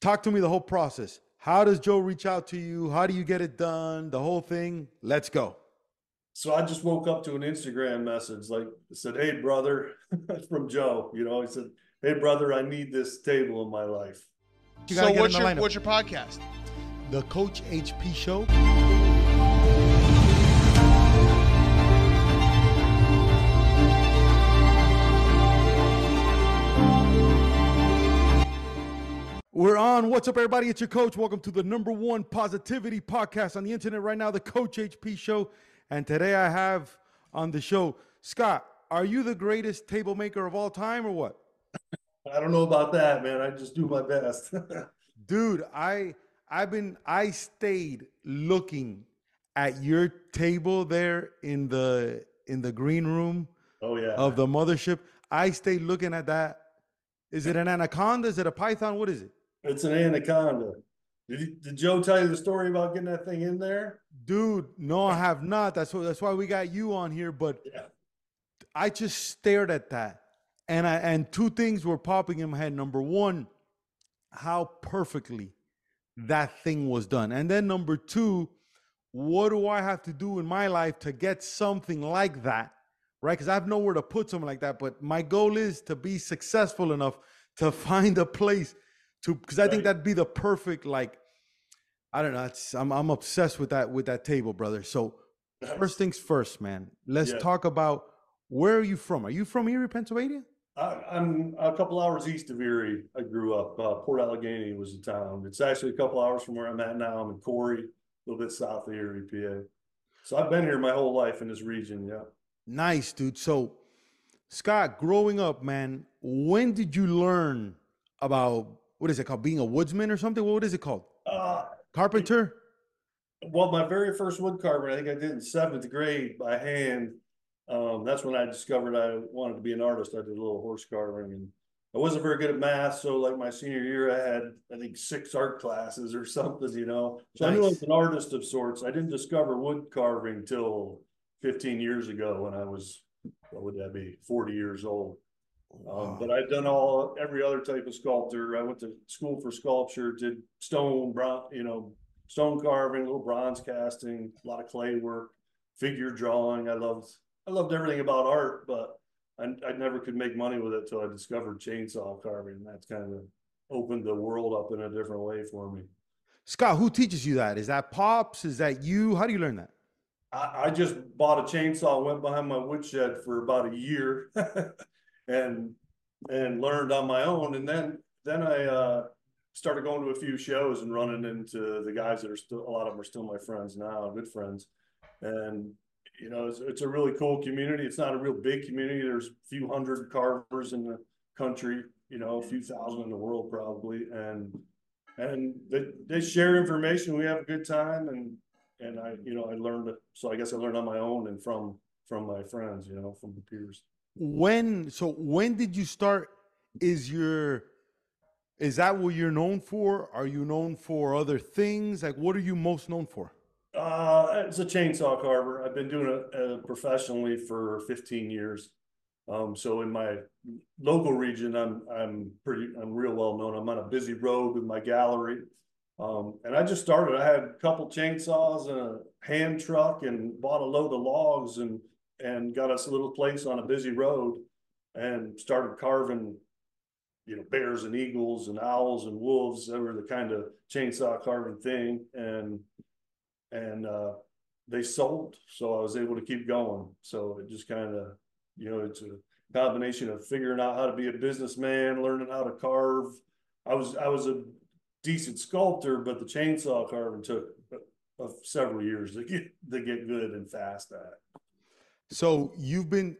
Talk to me the whole process. How does Joe reach out to you? How do you get it done? The whole thing. Let's go. So I just woke up to an Instagram message like said, Hey brother, from Joe. You know, he said, Hey brother, I need this table in my life. You so what's your lineup. what's your podcast? the Coach HP Show. We're on. What's up, everybody? It's your coach. Welcome to the number one positivity podcast on the internet right now, the Coach HP Show. And today I have on the show Scott. Are you the greatest table maker of all time, or what? I don't know about that, man. I just do my best. dude i i've been i stayed looking at your table there in the in the green room oh yeah. of the mothership i stayed looking at that is it an anaconda is it a python what is it It's an anaconda. Did, did Joe tell you the story about getting that thing in there? dude no i have not that's what that's why we got you on here but Yeah. i just stared at that and i and two things were popping in my head number one how perfectly that thing was done and then number two what do i have to do in my life to get something like that right because i have nowhere to put something like that but my goal is to be successful enough to find a place to because i think that'd be the perfect like i don't know it's, I'm, I'm obsessed with that with that table brother so first things first man let's Yeah. talk about where are you from are you from erie pennsylvania I, I'm a couple hours east of Erie. I grew up. Uh, Port Allegany was the town. It's actually a couple hours from where I'm at now. I'm in Corry, a little bit south of Erie, PA. So I've been here my whole life in this region. Yeah. Nice, dude. So, Scott, growing up, man, when did you learn about what is it called? Being a woodsman or something? What is it called? Uh, Carpenter? Well, my very first wood carving, I think I did in seventh grade by hand. Um, that's when I discovered I wanted to be an artist. I did a little horse carving and I wasn't very good at math. So like my senior year, I had, I think six art classes or something, you know? So I knew I was an artist of sorts. I didn't discover wood carving till fifteen years ago when I was, what would that be? Forty years old. Um, but I've done all, every other type of sculptor. I went to school for sculpture, did stone, bron, you know, stone carving, little bronze casting, a lot of clay work, figure drawing. I loved, I loved everything about art, but I, I never could make money with it until I discovered chainsaw carving. That's kind of opened the world up in a different way for me. Scott, who teaches you that? Is that Pops? Is that you? How do you learn that? I, I just bought a chainsaw, went behind my woodshed for about a year and and learned on my own. And then then I uh, started going to a few shows and running into the guys that are still a lot of them are still my friends now, good friends. And you know, it's, it's a really cool community. It's not a real big community. There's a few hundred carvers in the country, you know, a few thousand in the world probably. And and they, they share information. We have a good time and and I, you know, I learned. So I guess I learned on my own and from from my friends, you know, from the peers. When so when did you start? Is your is that what you're known for? Are you known for other things? Like what are you most known for? Uh, it's a chainsaw carver, I've been doing it uh, professionally for 15 years. Um, so in my local region, I'm I'm pretty I'm real well known. I'm on a busy road with my gallery. Um, and I just started. I had a couple chainsaws and a hand truck and bought a load of logs and and got us a little place on a busy road and started carving, you know, bears and eagles and owls and wolves. They were the kind of chainsaw carving thing. And and uh, they sold. So I was able to keep going. So it just kind of, you know, it's a combination of figuring out how to be a businessman, learning how to carve. I was I was a decent sculptor, but the chainsaw carving took uh, several years to get to get good and fast at. So you've been,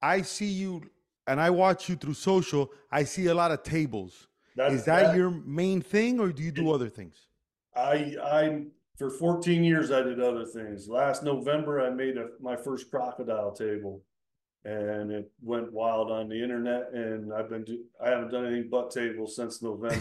I see you and I watch you through social, I see a lot of tables. That's- Is that your main thing, or do you do other things? I, I, for fourteen years, I did other things. Last November, I made a, my first crocodile table. And it went wild on the internet and I've been, do- I haven't done anything but tables since November.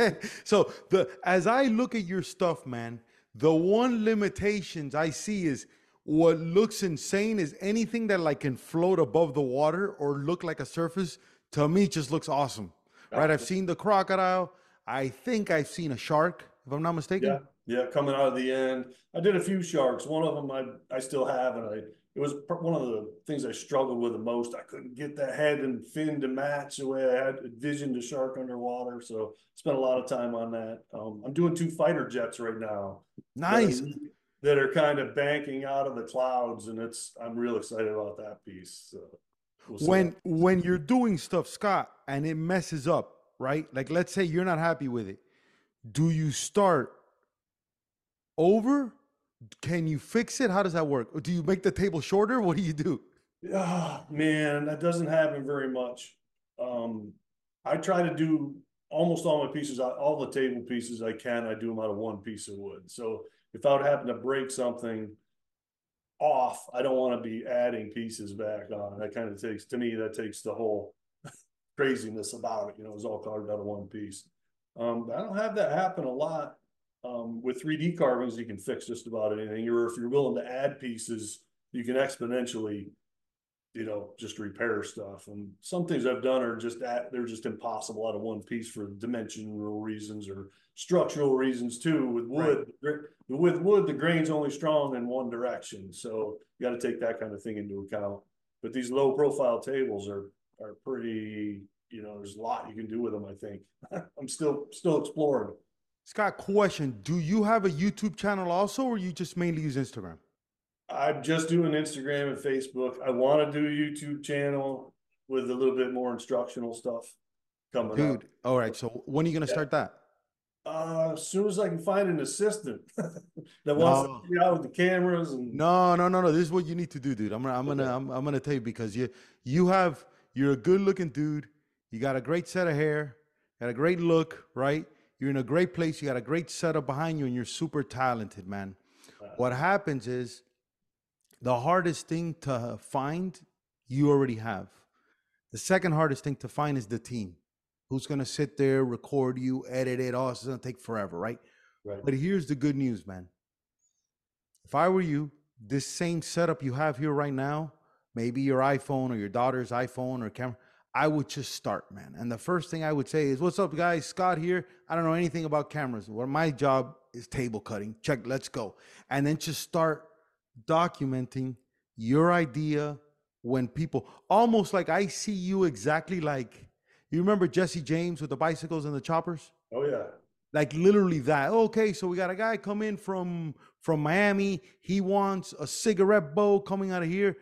so the as I look at your stuff, man, the one limitations I see is what looks insane is anything that like can float above the water or look like a surface. To me, just looks awesome. Right? I've seen the crocodile. I think I've seen a shark, if I'm not mistaken. Yeah, yeah, coming out of the end. I did a few sharks. One of them I, I still have, and I, it was one of the things I struggled with the most. I couldn't get the head and fin to match the way I had envisioned a shark underwater. So spent a lot of time on that. Um, I'm doing two fighter jets right now. Nice. That are kind of banking out of the clouds, and it's I'm real excited about that piece. So we'll when when you're doing stuff scott and it messes up right? Like let's say you're not happy with it. Do you start over? Can you fix it? How does that work? Or do you make the table shorter? What do you do? Ah, man, that doesn't happen very much. Um, I try to do almost all my pieces, all the table pieces I can, I do them out of one piece of wood. So if I would happen to break something off, I don't want to be adding pieces back on. That kind of takes, to me, that takes the whole craziness about it, you know, it's all carved out of one piece. Um, I don't have that happen a lot. Um, with 3D carvings, you can fix just about anything, or if you're willing to add pieces, you can exponentially you know, just repair stuff. And some things I've done are just that they're just impossible out of one piece for dimensional reasons or structural reasons too. With wood, gr- with wood, the grain's only strong in one direction, so you got to take that kind of thing into account. But these low profile tables are are pretty. You know, there's a lot you can do with them. I think I'm still still exploring. scott question do you have a youtube channel also or you just mainly use instagram I'm just doing Instagram and Facebook. I want to do a YouTube channel with a little bit more instructional stuff coming up. dude all right so when are you gonna Yeah. start that Uh, as soon as I can find an assistant that wants No. to be out with the cameras and No, no, no, no. This is what you need to do, dude. I'm gonna, I'm gonna, I'm, I'm gonna tell you because you, you have, you're a good looking dude. You got a great set of hair, got a great look, right? You're in a great place. You got a great setup behind you, and you're super talented, man. What happens is, the hardest thing to find, you already have. The second hardest thing to find is the team. Who's gonna sit there, record you, edit it? Oh, it's gonna take forever, right? right. But here's the good news, man. If I were you, this same setup you have here right now, maybe your iPhone or your daughter's iPhone or camera, I would just start, man. And the first thing I would say is, "What's up, guys? Scott here. I don't know anything about cameras. Well, my job is table cutting. Check. Let's go." And then just start documenting your idea when people almost like I see you exactly like you remember Jesse James with the bicycles and the choppers? Oh yeah, like literally that. Okay so we got a guy come in from from miami. He wants a cigarette bowl coming out of here.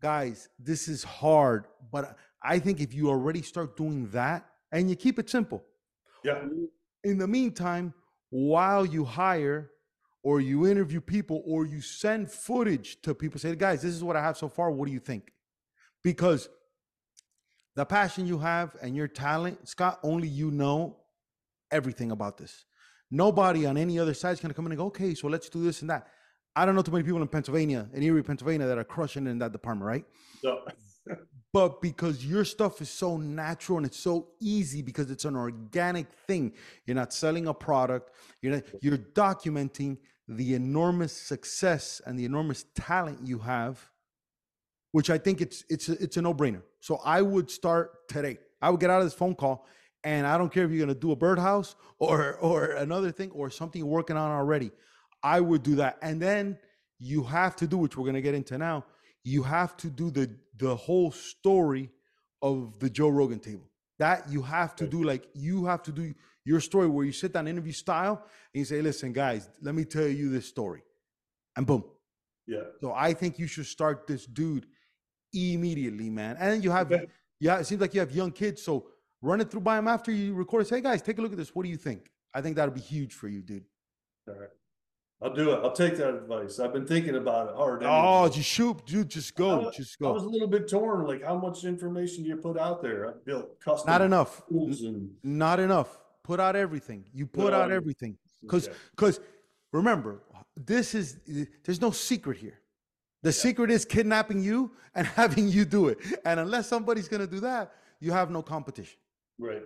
Guys this is hard but i think if you already start doing that and you keep it simple. Yeah, in the meantime while you hire or you interview people or you send footage to people say guys this is what i have so far. What do you think? Because the passion you have and your talent scott only you know everything about this. Nobody on any other side is going to come in and go okay so let's do this and that. I don't know too many people in pennsylvania in erie pennsylvania that are crushing in that department right? So, but because your stuff is so natural and it's so easy because it's an organic thing. You're not selling a product. You're not you're documenting the enormous success and the enormous talent you have which i think it's it's it's a no-brainer. So i would start today. I would get out of this phone call and i don't care if you're to do a birdhouse or or another thing or something you're working on already. I would do that. And then you have to do which we're to get into now you have to do the the whole story of the Joe Rogan table. That you have to do like you have to do your story where you sit down interview style and you say, "Listen, guys, let me tell you this story," and boom. yeah, So I think you should start this dude immediately, man. And then you have, Okay. yeah, it seems like you have young kids, so run it through by them after you record. it. Say, "Hey guys, take a look at this. What do you think?" I think that'll be huge for you, dude. all right. I'll do it. I'll take that advice. I've been thinking about it hard. Oh, just shoot, dude. Just go, just go. I was a little bit torn. Like, how much information do you put out there? I built custom Not enough. and Not enough. Put out everything. You put out Well, everything. Because okay. because remember, this is there's no secret here. The secret is kidnapping you and having you do it. And unless somebody's gonna do that, you have no competition. right.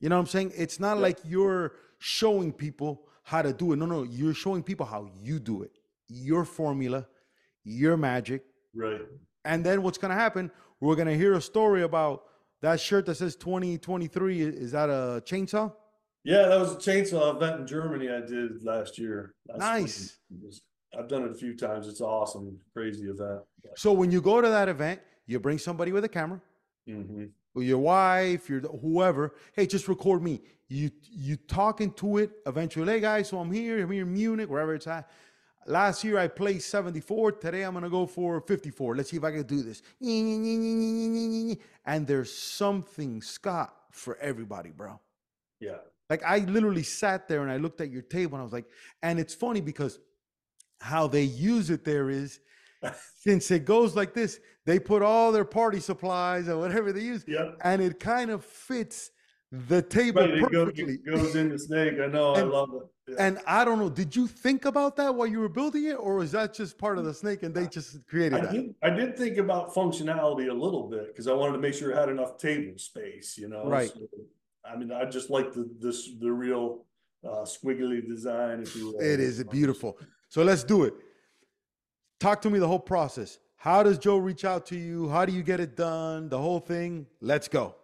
You know what I'm saying? It's not Yeah. like you're showing people how to do it. No, no, you're showing people how you do it. Your formula, your magic. Right. And then what's gonna happen? We're gonna hear a story about that shirt that says 2023. Is that a chainsaw? Yeah, that was a chainsaw event in Germany I did last year. last Nice. I've done it a few times. It's awesome. Crazy event. So when you go to that event, you bring somebody with a camera, hmm or your wife, your whoever. Hey, just record me. You you talking to it eventually. Hey guys, so I'm here. I'm here in Munich, wherever it's at. Last year I played 74. Today I'm gonna go for 54. Let's see if I can do this. And there's something, Scott, for everybody, bro. Yeah. Like I literally sat there and I looked at your table and I was like, and it's funny because how they use it there is since it goes like this, they put all their party supplies or whatever they use, Yep. and it kind of fits the table Right. It goes, perfectly. it goes in the snake. I know. I And- love it. Yeah. And I don't know, did you think about that while you were building it, or was that just part of the snake and they just created I that? did, I did think about functionality a little bit because I wanted to make sure it had enough table space, you know? Right. So, I mean, I just like the, this, the real, uh, squiggly design, if you will. It is beautiful. So let's do it. Talk to me the whole process. How does Joe reach out to you? How do you get it done? The whole thing. Let's go.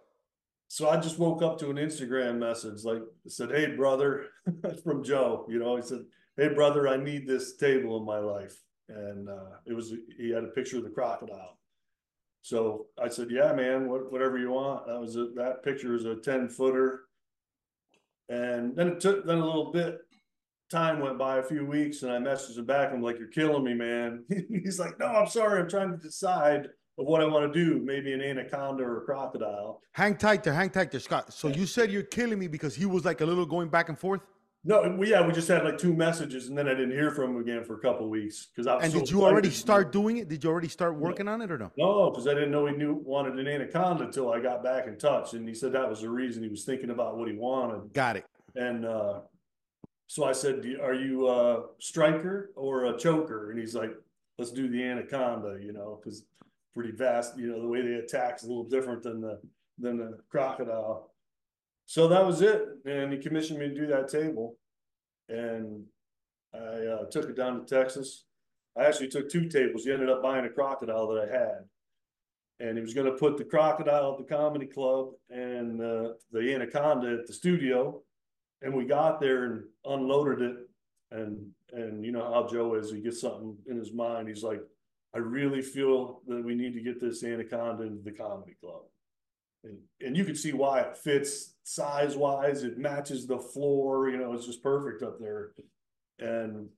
So I just woke up to an Instagram message like said, "Hey brother," from Joe. You know, he said, "Hey brother, I need this table in my life," and uh, it was he had a picture of the crocodile. So I said, "Yeah, man, what, whatever you want." That was a, that picture is a ten footer, and then it took then a little bit. Time went by a few weeks, and I messaged him back. I'm like, "You're killing me, man." He's like, "No, I'm sorry. I'm trying to decide of what I want to do. Maybe an anaconda or a crocodile." Hang tight there, hang tight there, Scott. So you said you're killing me because he was like a little going back and forth. No, we, yeah, we just had like two messages, and then I didn't hear from him again for a couple of weeks because I was And so did you already start doing it? Did you already start working on it or no? No, because I didn't know he knew wanted an anaconda until I got back in touch, and he said that was the reason he was thinking about what he wanted. Got it. And uh, so I said, "Are you a striker or a choker?" And he's like, "Let's do the anaconda," you know, because pretty vast. You know, the way they attack is a little different than the than the crocodile. So that was it, and he commissioned me to do that table, and I uh, took it down to Texas. I actually took two tables. He ended up buying a crocodile that I had, and he was going to put the crocodile at the comedy club and uh, the anaconda at the studio. And we got there and unloaded it, and and you know how Joe is. He gets something in his mind. He's like, I really feel that we need to get this anaconda into the comedy club. And, and you can see why it fits size wise. It matches the floor. You know, it's just perfect up there. And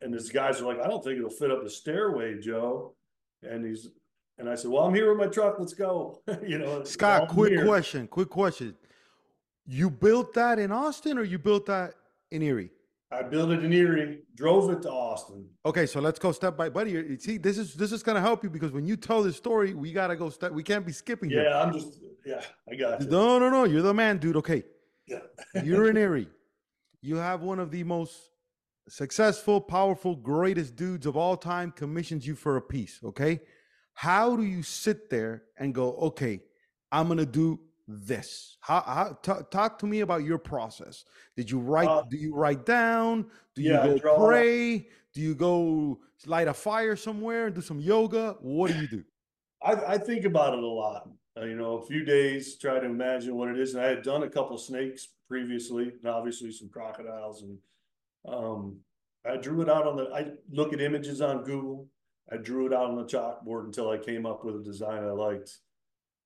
and his guys are like, I don't think it'll fit up the stairway, Joe. And he's and I said, Well, I'm here with my truck. Let's go. you know, Scott, quick here. question. Quick question. You built that in Austin or you built that in Erie? I built it in Erie, drove it to Austin. Okay, so let's go step by buddy. See, this is this is gonna help you because when you tell this story, we gotta go step. We can't be skipping here. Yeah, I'm just yeah, I got you. No, no, no. You're the man, dude. Okay. Yeah. You're in Erie. You have one of the most successful, powerful, greatest dudes of all time commissions you for a piece. Okay. How do you sit there and go, okay, I'm going to do this? How, how ta- talk to me about your process. Did you write, Uh, do you write down? Do yeah, you go pray? Do you go light a fire somewhere and do some yoga? What do you do? I, I think about it a lot. Uh, you know, a few days, try to imagine what it is. And I had done a couple snakes previously, and obviously some crocodiles. And um, I drew it out on the. I look at images on Google. I drew it out on the chalkboard until I came up with a design I liked.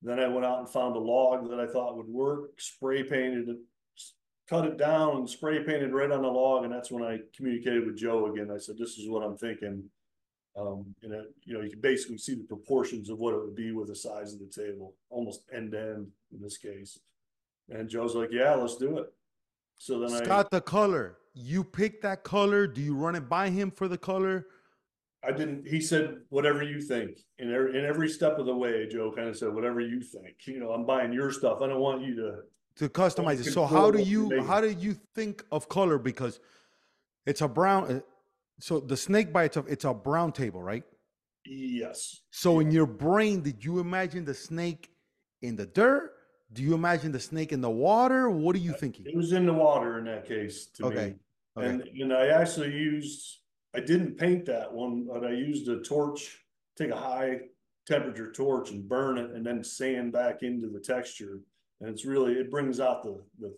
Then I went out and found a log that I thought would work. Spray painted it, cut it down, and spray painted right on the log. And that's when I communicated with Joe again. I said, "This is what I'm thinking." Um, and it, you know, you can basically see the proportions of what it would be with the size of the table, almost end to end in this case. And Joe's like, yeah, let's do it. So then I Scott, the color. you pick that color? Do you run it by him for the color? I didn't. He said, "Whatever you think." In every, in every step of the way, Joe kind of said, "Whatever you think." You know, I'm buying your stuff. I don't want you to to customize it. So how do you how do you think of color? Because it's a brown. uh, So the snake by itself, it's a brown table, right? Yes. So in your brain, did you imagine the snake in the dirt? Do you imagine the snake in the water? What are you thinking? It was in the water in that case to Okay, me. okay. And and I actually used I didn't paint that one, but I used a torch, take a high temperature torch and burn it and then sand back into the texture. And it's really it brings out the the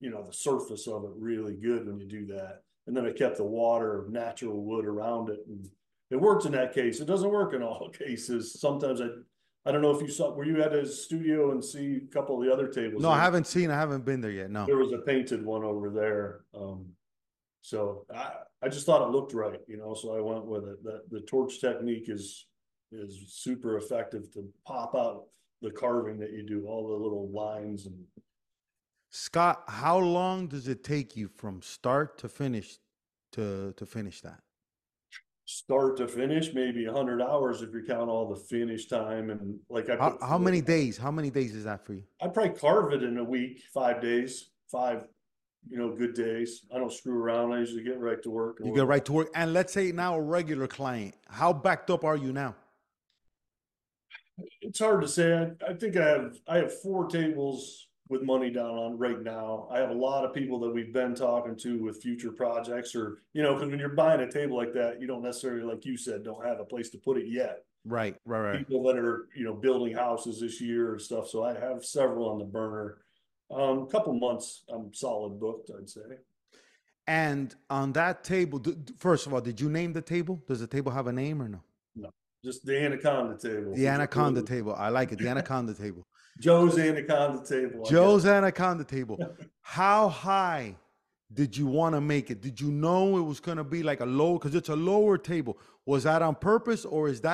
you know the surface of it really good when you do that. And then I kept the water of natural wood around it and it worked in that case. It doesn't work in all cases. Sometimes I I don't know if you saw were you at his studio and see a couple of the other tables. No, I haven't seen. I haven't been there yet. No. there was a painted one over there. Um, so I, I just thought it looked right, you know, so I went with it. That the torch technique is, is super effective to pop out the carving that you do, all the little lines and Scott, how long does it take you from start to finish to to finish that? start to finish, maybe a hundred hours if you count all the finish time and like I. How, how many days? How many days is that for you? I'd probably carve it in a week, five days, five, you know, good days. I don't screw around. I usually get right to work. You get right to work. And let's say now a regular client. How backed up are you now? It's hard to say. I, I think I have I have four tables with money down on right now. I have a lot of people that we've been talking to with future projects, or you know, because when you're buying a table like that, you don't necessarily, like you said, don't have a place to put it yet. Right, right, right. People that are you know building houses this year and stuff. So I have several on the burner. Um, a couple months, I'm solid booked. I'd say. And on that table, first of all, did you name the table? Does the table have a name or no? No, just the anaconda table. The anaconda table. I like it. The anaconda table. Joe's anaconda table. Joe's anaconda table. How high did you want to make it? Did you know it was going to be like a low because it's a lower table? Was that on purpose or is that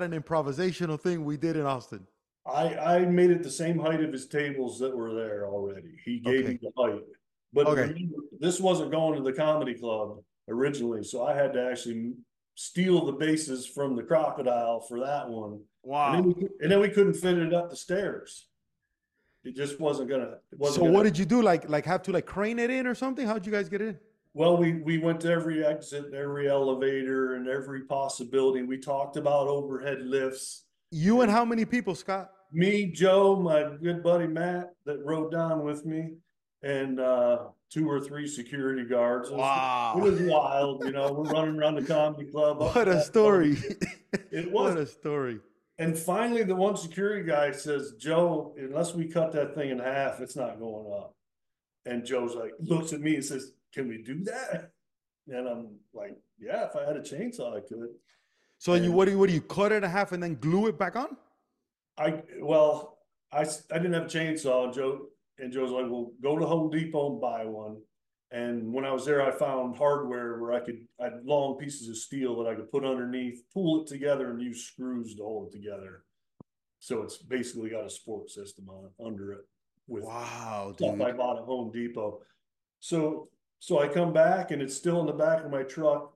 An improvisational thing we did in Austin? I, I made it the same height of his tables that were there already. He gave Okay. me the height. But Okay. remember, this wasn't going to the comedy club originally, so I had to actually steal the bases from the crocodile for that one. And then, we, and then we couldn't fit it up the stairs. It just wasn't gonna. It wasn't So gonna, what did you do? Like like have to like crane it in or something? How'd you guys get it in? Well, we we went to every exit, every elevator, and every possibility. We talked about overhead lifts. You and how many people, Scott? me, Joe, my good buddy Matt that rode down with me, and uh, two or three security guards. It was, Wow. it was wild. You know, we're running around the comedy club. What a story. It was. What was. a story. And finally, the one security guy says, "Joe, unless we cut that thing in half, it's not going up." And Joe's like, looks at me and says, "Can we do that?" And I'm like, "Yeah, if I had a chainsaw, I could." So you And- what do you what do you cut it in half and then glue it back on? I well, I I didn't have a chainsaw, and Joe and Joe's like, "Well, go to Home Depot and buy one." And when I was there, I found hardware where I could I had long pieces of steel that I could put underneath, pull it together, and use screws to hold it together. So it's basically got a sport system on under it with Wow, stuff dude. I bought at Home Depot. So so I come back and it's still in the back of my truck.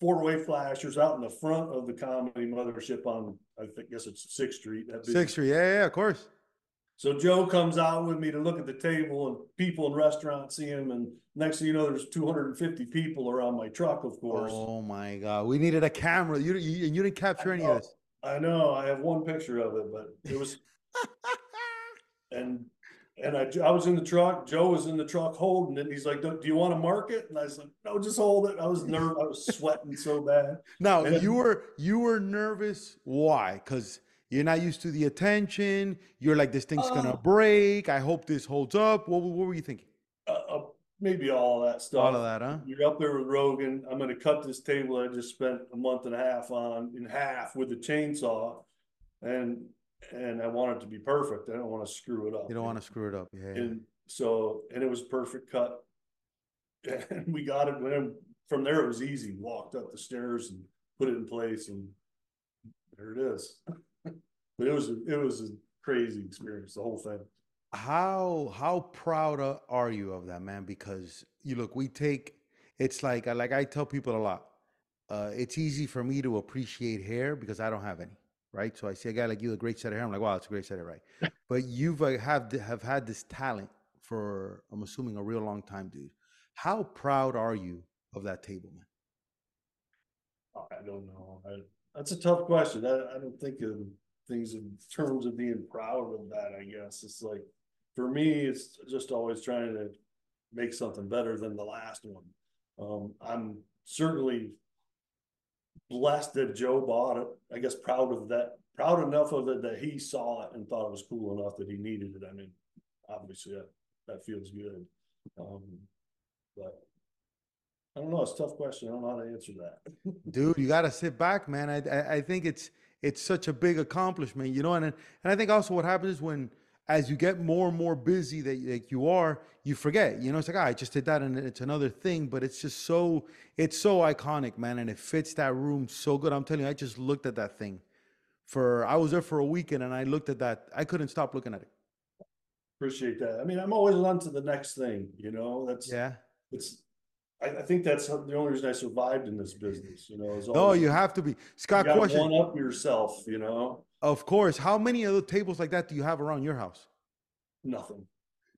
Four way flashers out in the front of the comedy mothership on I think guess it's Sixth Street. that big- Six three. Yeah, yeah, of course. So Joe comes out with me to look at the table and people in restaurants see him and next thing you know there's 250 people around my truck of course. Oh my god. We needed a camera. You you, and you didn't capture any of this. I know I have one picture of it but it was and and I, I was in the truck. Joe was in the truck holding it. And he's like, "Do you want to mark it?" And I was like, "No, just hold it." I was nervous. I was sweating so bad. Now you were you were nervous. Why? Because You're not used to the attention. You're like, this thing's gonna Uh. break. I hope this holds up. What, what were you thinking? Uh, uh, maybe all that stuff. All of that, huh? You're up there with Rogan. I'm gonna cut this table I just spent a month and a half on in half with a chainsaw. And, and I want it to be perfect. I don't wanna screw it up. You don't want to screw it up. Yeah. And so, and it was a perfect cut. And we got it, then from there it was easy, walked up the stairs and put it in place and there it is. But it was, it was a crazy experience, the whole thing. how how proud are you of that man because you look we take it's like like i tell people a lot uh it's easy for me to appreciate hair because i don't have any right so i see a guy like you a great set of hair i'm like wow it's a great set of right but you've uh, have have had this talent for i'm assuming a real long time dude how proud are you of that table man I don't know. I, that's a tough question. I, I don't think of things in terms of being proud of that, I guess. It's like, for me, it's just always trying to make something better than the last one. Um, I'm certainly blessed that Joe bought it. I guess proud of that, proud enough of it that he saw it and thought it was cool enough that he needed it. I mean, obviously that, that feels good. Um, but I don't know. It's a tough question. I don't know how to answer that. dude you got to sit back man I, I i think it's it's such a big accomplishment you know and and i think also what happens is when as you get more and more busy that like you are you forget you know it's like ah, i just did that and it's another thing but it's just so it's so iconic man and it fits that room so good. I'm telling you i just looked at that thing for i was there for a weekend and i looked at that i couldn't stop looking at it. Appreciate that. I mean, I'm always on to the next thing, you know, that's, yeah. it's, I, I think that's the only reason I survived in this business, you know, is no you have to be. Scott gotta question one up yourself, you know, of course how many other tables like that do you have around your house nothing.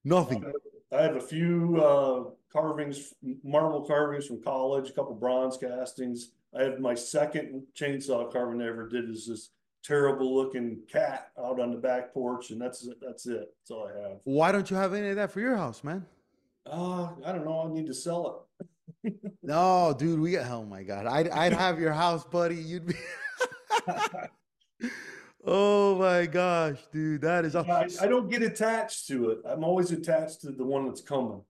nothing I have a few, uh, carvings, marble carvings from college, a couple bronze castings. I have my second chainsaw carving I ever did is this terrible looking cat out on the back porch and that's, it. that's it. That's all I have. why don't you have any of that for your house man Uh, I don't know. I need to sell it. No, dude, we oh my god. I'd I'd have your house, buddy. You'd be Oh my gosh, dude. That is I, awesome. I don't get attached to it. I'm always attached to the one that's coming.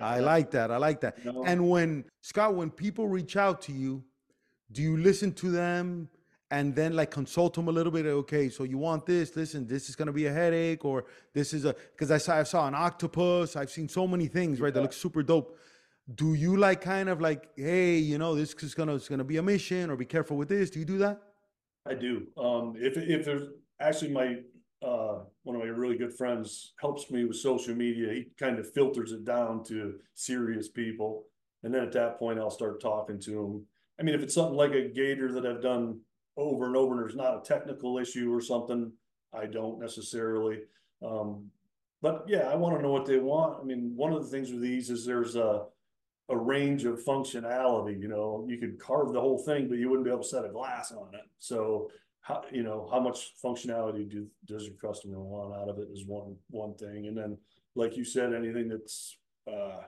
I like that. I like that. You know? And when Scott, when people reach out to you, do you listen to them and then like consult them a little bit? Okay, so you want this? Listen, this is gonna be a headache, or this is a because I saw I saw an octopus. I've seen so many things, right? That look super dope. Do you like kind of like, hey, you know, this is gonna it's gonna be a mission, or be careful with this? Do you do that? I do. Um, if, if there's, actually my, uh, one of my really good friends helps me with social media. He kind of filters it down to serious people. And then at that point, I'll start talking to them. I mean, if it's something like a gator that I've done over and over and there's not a technical issue or something, I don't necessarily. Um, but yeah, I want to know what they want. I mean, one of the things with these is there's a, a range of functionality, you know, you could carve the whole thing, but you wouldn't be able to set a glass on it. So how, you know, how much functionality do, does your customer want out of it is one, one thing. And then, like you said, anything that's, uh,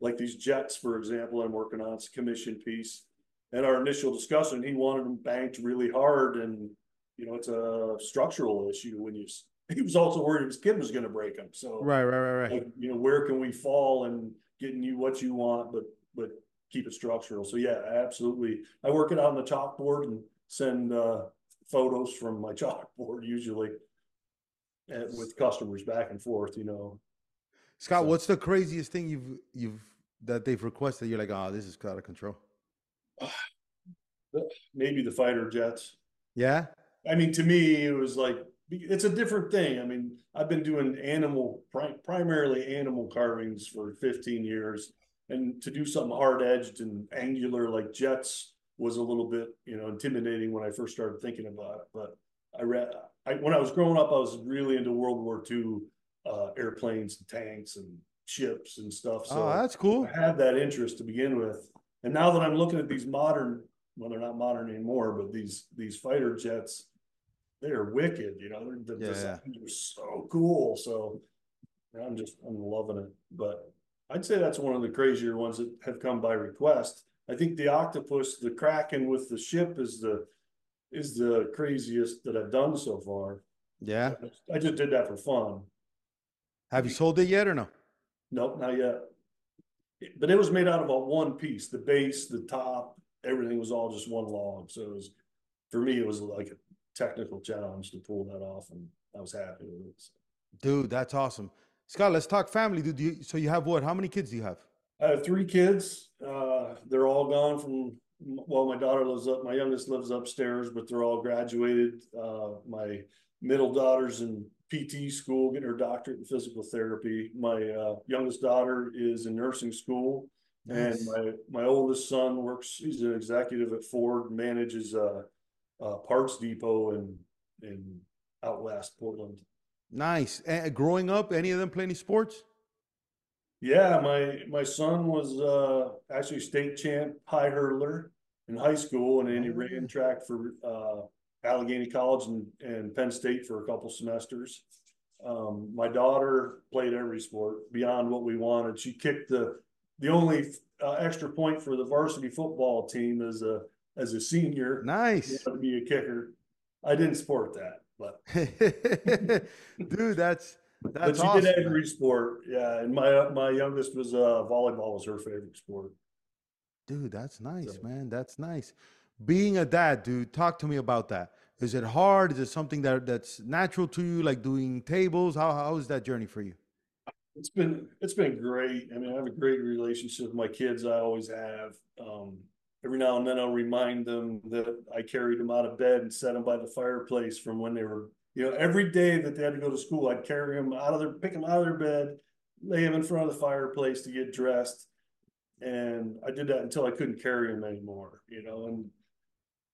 like these jets, for example, I'm working on, it's a commission piece. At our initial discussion, he wanted them banked really hard and, you know, it's a structural issue when you, he was also worried his kid was gonna break them, so. Right, right, right, right. like, you know, where can we fall and getting you what you want, but, but keep it structural. So yeah, absolutely. I work it out on the chalkboard and send, uh, photos from my chalkboard usually. uh, with customers back and forth, you know. Scott, So- what's the craziest thing you've you've that they've requested? You're like, oh, this is out of control. Maybe the fighter jets. Yeah. I mean, to me, it was like, it's a different thing. I mean, I've been doing animal, primarily animal carvings for fifteen years. And to do something hard edged and angular like jets was a little bit, you know, intimidating when I first started thinking about it. But I read, I, when I was growing up, I was really into World War II, uh, airplanes and tanks and ships and stuff. So oh, that's cool. I had that interest to begin with. And now that I'm looking at these modern, well, they're not modern anymore, but these, these fighter jets, they are wicked, you know, they're, the Yeah. designs are so cool. So I'm just, I'm loving it. But I'd say that's one of the crazier ones that have come by request. I think the octopus, the Kraken with the ship is the, is the craziest that I've done so far. Yeah. I just did that for fun. Have you sold it yet or no? Nope, not yet. But it was made out of a one piece, the base, the top, everything was all just one log. So it was, for me, it was like a technical challenge to pull that off and I was happy with it. So. Dude, that's awesome. Scott, let's talk family, dude. You, so you have what? How many kids do you have? I have three kids. Uh, they're all gone from. Well, my daughter lives up. My youngest lives upstairs, but they're all graduated. Uh, my middle daughter's in PT school, getting her doctorate in physical therapy. My uh, youngest daughter is in nursing school, nice. and my my oldest son works. He's an executive at Ford, manages a, a parts depot in in Outlast Portland. Nice. And growing up, any of them play any sports? Yeah, my my son was uh, actually state champ high hurdler in high school, and then he ran track for uh, Allegheny College and, and Penn State for a couple semesters. Um, my daughter played every sport beyond what we wanted. She kicked the the only uh, extra point for the varsity football team is a as a senior. Nice to be a kicker. I didn't support that, but dude, that's that's but she awesome. did every sport. Yeah, and my my youngest was uh, volleyball was her favorite sport. Dude, that's nice, so. man. That's nice. Being a dad, dude, talk to me about that. Is it hard? Is it something that that's natural to you, like doing tables? How how is that journey for you? It's been it's been great. I mean, I have a great relationship with my kids. I always have. Um, every now and then, I'll remind them that I carried them out of bed and set them by the fireplace from when they were you know, every day that they had to go to school, I'd carry them out of their, pick them out of their bed, lay them in front of the fireplace to get dressed. And I did that until I couldn't carry them anymore, you know, and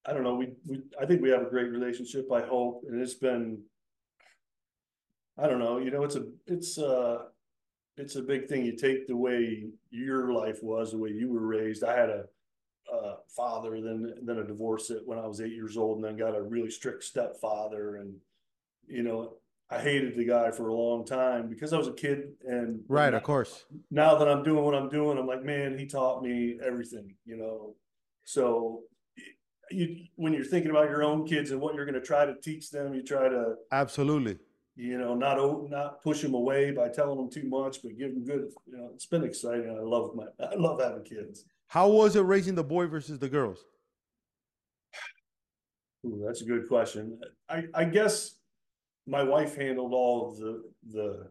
I don't know, we, we, I think we have a great relationship, I hope. And it's been, I don't know, you know, it's a, it's uh it's a big thing. You take the way your life was, the way you were raised. I had a, a father, then then a divorce it when I was eight years old, and then got a really strict stepfather, and you know, I hated the guy for a long time because I was a kid and right, of course. Now that I'm doing what I'm doing, I'm like, man, he taught me everything, you know. So you when you're thinking about your own kids and what you're going to try to teach them, you try to absolutely, you know, not not push them away by telling them too much, but give them good. You know, it's been exciting. I love my I love having kids. How was it raising the boy versus the girls? Ooh, that's a good question. I I guess my wife handled all of the the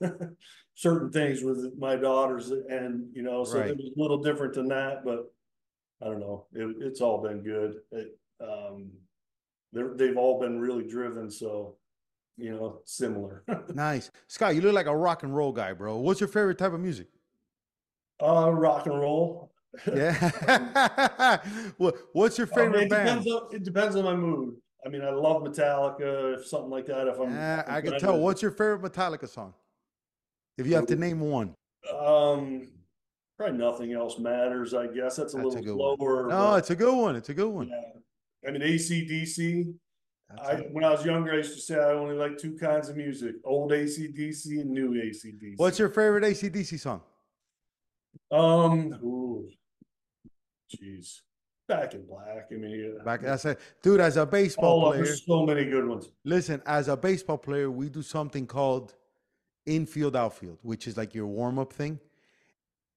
certain things with my daughters and you know so right. it was a little different than that but i don't know it, it's all been good it, um they've all been really driven so you know similar nice scott you look like a rock and roll guy bro what's your favorite type of music uh rock and roll yeah what's your favorite it band depends on, it depends on my mood I mean, I love Metallica, if something like that. If I'm, yeah, I can tell. What's your favorite Metallica song? If you have to name one. Um, probably nothing else matters. I guess that's a that's little a slower. One. No, but, it's a good one. It's a good one. Yeah. I mean, ACDC. I, when I was younger, I used to say I only like two kinds of music: old ACDC and new ACDC. What's your favorite ACDC song? Um, ooh, jeez. Back in black. I mean, back. I said, dude, as a baseball oh, player, there's so many good ones. Listen, as a baseball player, we do something called infield outfield, which is like your warm up thing.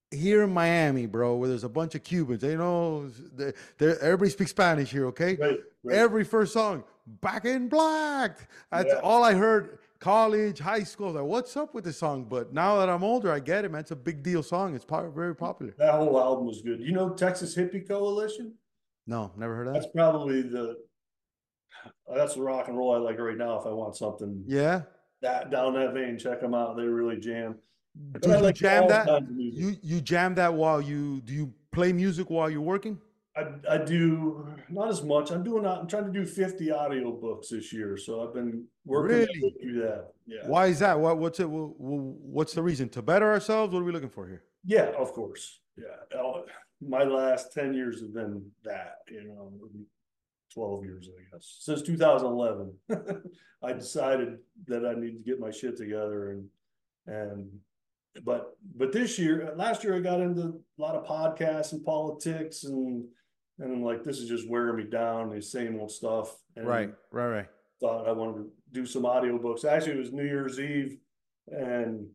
Here in Miami, bro, where there's a bunch of Cubans, they know they're, they're, everybody speaks Spanish here, okay? Right, right. Every first song, back in black. That's yeah. all I heard. College, high school, like, what's up with this song? But now that I'm older, I get it, man. It's a big deal song. It's very popular. That whole album was good. You know Texas Hippie Coalition? No, never heard of that. That's probably the oh, that's the rock and roll I like right now. If I want something, yeah, that down that vein, check them out. They really jam. Do you like jam that? You you jam that while you do you play music while you're working? I, I do not as much. I'm doing I'm trying to do 50 audio books this year, so I've been working really? to do that. Yeah. Why is that? What what's it? What's the reason to better ourselves? What are we looking for here? Yeah, of course. Yeah, my last 10 years have been that, you know, 12 years, I guess. Since 2011, I decided that I need to get my shit together and, and, but, but this year, last year, I got into a lot of podcasts and politics and, and I'm like, this is just wearing me down, the same old stuff. And Right, right, right. thought I wanted to do some audiobooks. Actually, it was New Year's Eve and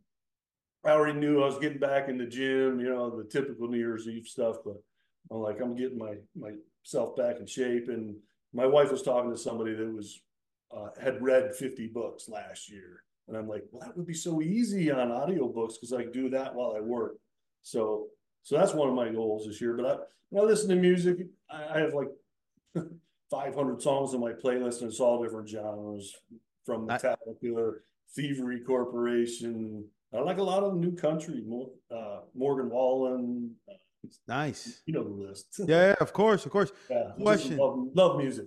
I already knew I was getting back in the gym, you know, the typical New Year's Eve stuff, but I'm like, I'm getting my myself back in shape. And my wife was talking to somebody that was uh, had read 50 books last year. And I'm like, well, that would be so easy on audiobooks because I do that while I work. So so that's one of my goals this year. But I when I listen to music, I, I have like 500 songs on my playlist, and it's all different genres from I- Metallica, Thievery Corporation. I like a lot of new country, uh, Morgan Wallen. Nice. You know the list. Yeah, yeah, of course, of course. Yeah, Question. Love, love music.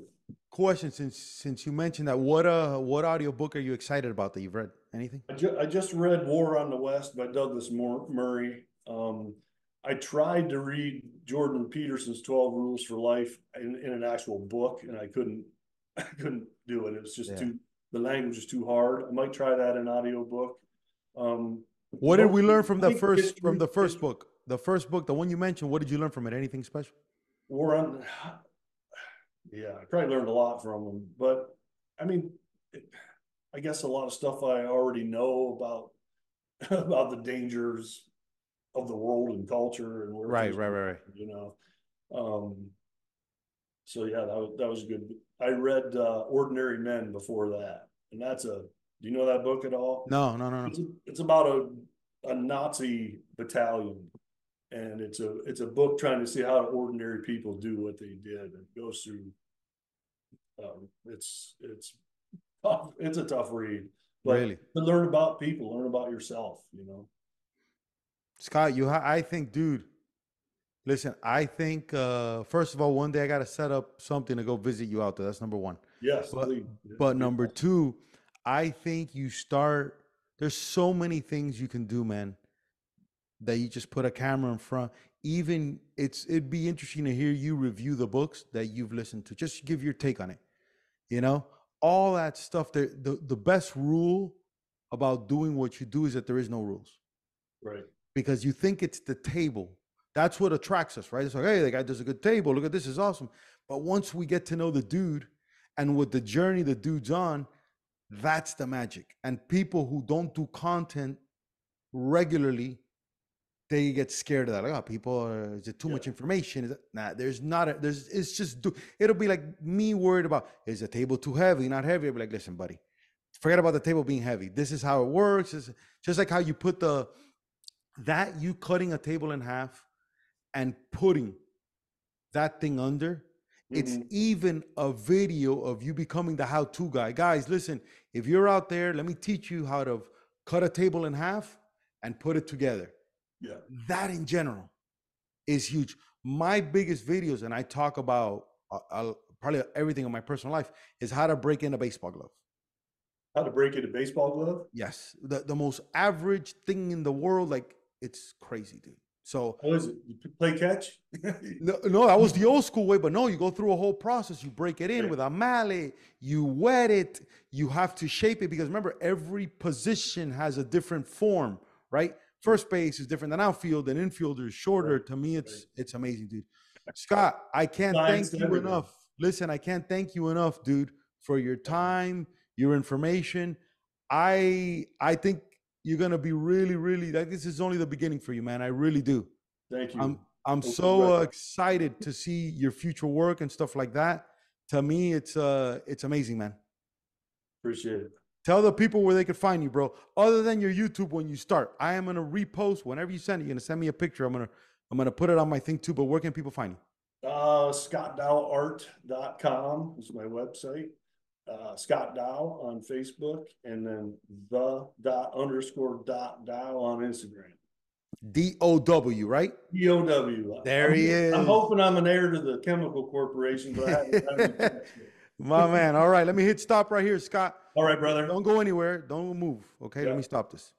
Question since since you mentioned that, what uh what audiobook are you excited about that you've read? Anything? I, ju- I just read War on the West by Douglas Mur- Murray. Um, I tried to read Jordan Peterson's Twelve Rules for Life in, in an actual book, and I couldn't. I couldn't do it. It was just Yeah. too. The language is too hard. I might try that in audiobook. Um, What did we learn from the History- first from the first book? The first book, the one you mentioned, what did you learn from it? Anything special? War on. Yeah, I probably learned a lot from them, but I mean, it, I guess a lot of stuff I already know about about the dangers of the world and culture and where Right, right, right, right. You know, um, so yeah, that was that was good. I read uh, Ordinary Men before that, and that's a. Do you know that book at all? No, no, no, no. It's, it's about a, a Nazi battalion, and it's a it's a book trying to see how ordinary people do what they did. It goes through. Um, it's it's tough. It's a tough read, but Really? to learn about people, learn about yourself. You know. Scott, you ha- I think, dude. Listen, I think uh first of all, one day I gotta set up something to go visit you out there. That's number one. Yes, But- please. But number two, I think you start. There's so many things you can do, man. That you just put a camera in front. Even it's it'd be interesting to hear you review the books that you've listened to. Just give your take on it. You know, all that stuff. There, the the best rule about doing what you do is that there is no rules right. Because you think it's the table. That's what attracts us, right? It's like, hey, the guy does a good table. Look at this, is awesome. But once we get to know the dude and with the journey the dude's on, that's the magic. And people who don't do content regularly, they get scared of that. Like, oh, people, are, is it too much information? Is it, nah, there's not. A, there's. It's just. Do, it'll be like me worried about is the table too heavy, not heavy. I'll be like, listen, buddy, forget about the table being heavy. This is how it works. It's just like how you put the that you cutting a table in half and putting that thing under it's Mhm. even a video of you becoming the how-to guy guys listen if you're out there let me teach you how to cut a table in half and put it together Yeah. that in general is huge my biggest videos and i talk about uh, uh, probably everything in my personal life is how to break in a baseball glove How to break it a baseball glove? yes the, the most average thing in the world like it's crazy dude so What is it? You play catch? No, no, that was the old school way, but no, you go through a whole process. You break it in Right. with a mallet, you wet it, you have to shape it because remember, every position has a different form, right? First base is different than outfield, and infielder is shorter. Right, To me, it's right. it's amazing, dude. Scott, I can't Science thank you everything. enough. Listen, I can't thank you enough, dude, for your time, your information. I I think you're gonna be really, really like this is only the beginning for you, man. I really do. Thank you. I'm I'm Open so record. excited to see your future work and stuff like that. To me, it's uh it's amazing, man. Appreciate it. Tell the people where they can find you, bro. Other than your YouTube when you start, I am gonna repost whenever you send it. You're gonna send me a picture. I'm gonna I'm gonna put it on my thing too. But where can people find you? Uh, scottdowart.com is my website. Uh, Scott Dow on Facebook and then the dot underscore dot Dow on Instagram. D O W, right? DOW. There I'm, he is. I'm hoping I'm an heir to the chemical corporation, but I haven't, I haven't. My man. All right, let me hit stop right here, Scott. All right, brother. Don't go anywhere. Don't move. Okay, Yeah. let me stop this.